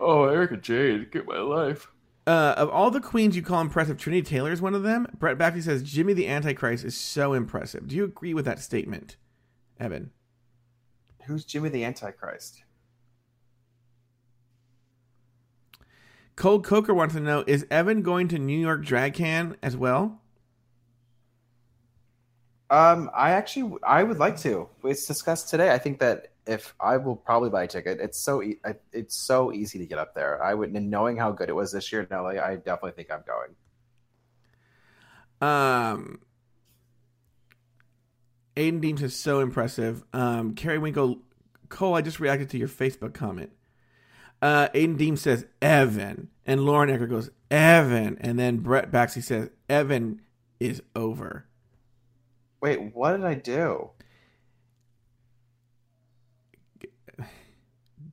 Oh, Erika Jayne, get my life. uh, of all the queens you call impressive, Trinity Taylor is one of them. Brett Baxley says Jimmy the Antichrist is so impressive. Do you agree with that statement, Evan? Who's Jimmy the Antichrist? Cole Coker wants to know: Is Evan going to New York DragCon as well? Um, I actually I would like to. It's discussed today. I think that if I will probably buy a ticket, it's so e- it's so easy to get up there. I would, and knowing how good it was this year in LA, I definitely think I'm going. Um, Aiden Deems is so impressive. Um, Carrie Winkle, Cole, I just reacted to your Facebook comment. Uh, Aiden Deem says Evan, and Lauren Ecker goes Evan, and then Brett Baxley says Evan is over. Wait, what did I do?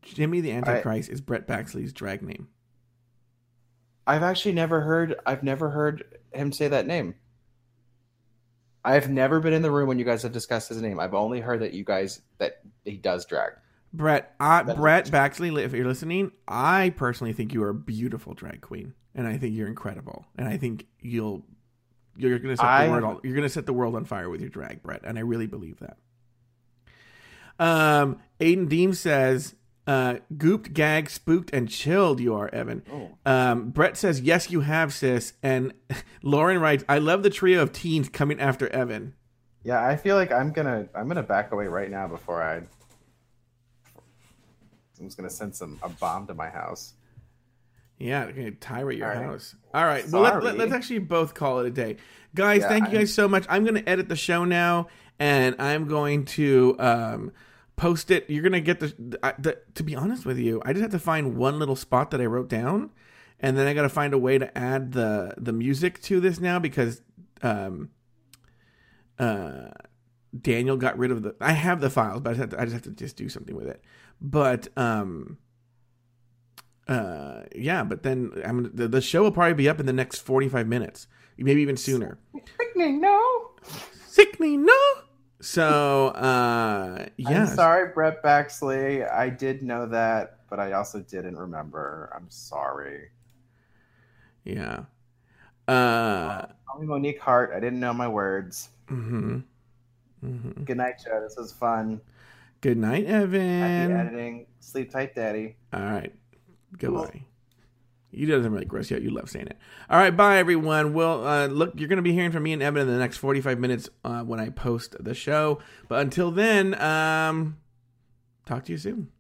Jimmy the Antichrist is Brett Baxley's drag name. I've actually never heard. I've never heard him say that name. I've never been in the room when you guys have discussed his name. I've only heard that you guys that he does drag. Brett, I, Brett Baxley, if you're listening, I personally think you are a beautiful drag queen, and I think you're incredible, and I think you'll you're gonna set the world on, you're gonna set the world on fire with your drag, Brett, and I really believe that. Um, Aiden Deem says, uh, "Gooped, gagged, spooked, and chilled." You are Evan. Oh. Um, Brett says, "Yes, you have, sis." And Lauren writes, "I love the trio of teens coming after Evan." Yeah, I feel like I'm gonna I'm gonna back away right now before I. I'm just gonna send some a bomb to my house. Yeah, gonna tyrate your All right. house. All right. Well, let, Sorry. let, us actually both call it a day, guys. Yeah, thank you I'm- guys so much. I'm gonna edit the show now, and I'm going to um, post it. You're gonna get the, the, the. To be honest with you, I just have to find one little spot that I wrote down, and then I got to find a way to add the the music to this now because um, uh, Daniel got rid of the. I have the files, but I just have to, I just have to just do something with it. But um, uh, yeah, but then I'm the, the show will probably be up in the next 45 minutes, maybe even sooner. Sickening, no. Sickening, no. So, uh, yeah. I'm sorry, Brett Baxley. I did know that, but I also didn't remember. I'm sorry. Yeah. Uh, Call me Monique Heart. I didn't know my words. hmm hmm Good night, Joe. This was fun. Good night, Evan. Happy editing. Sleep tight, Daddy. All right. Goodbye. You doesn't really gross you out. You love saying it. All right. Bye, everyone. Well, uh, look, you're going to be hearing from me and Evan in the next 45 minutes uh, when I post the show. But until then, um, talk to you soon.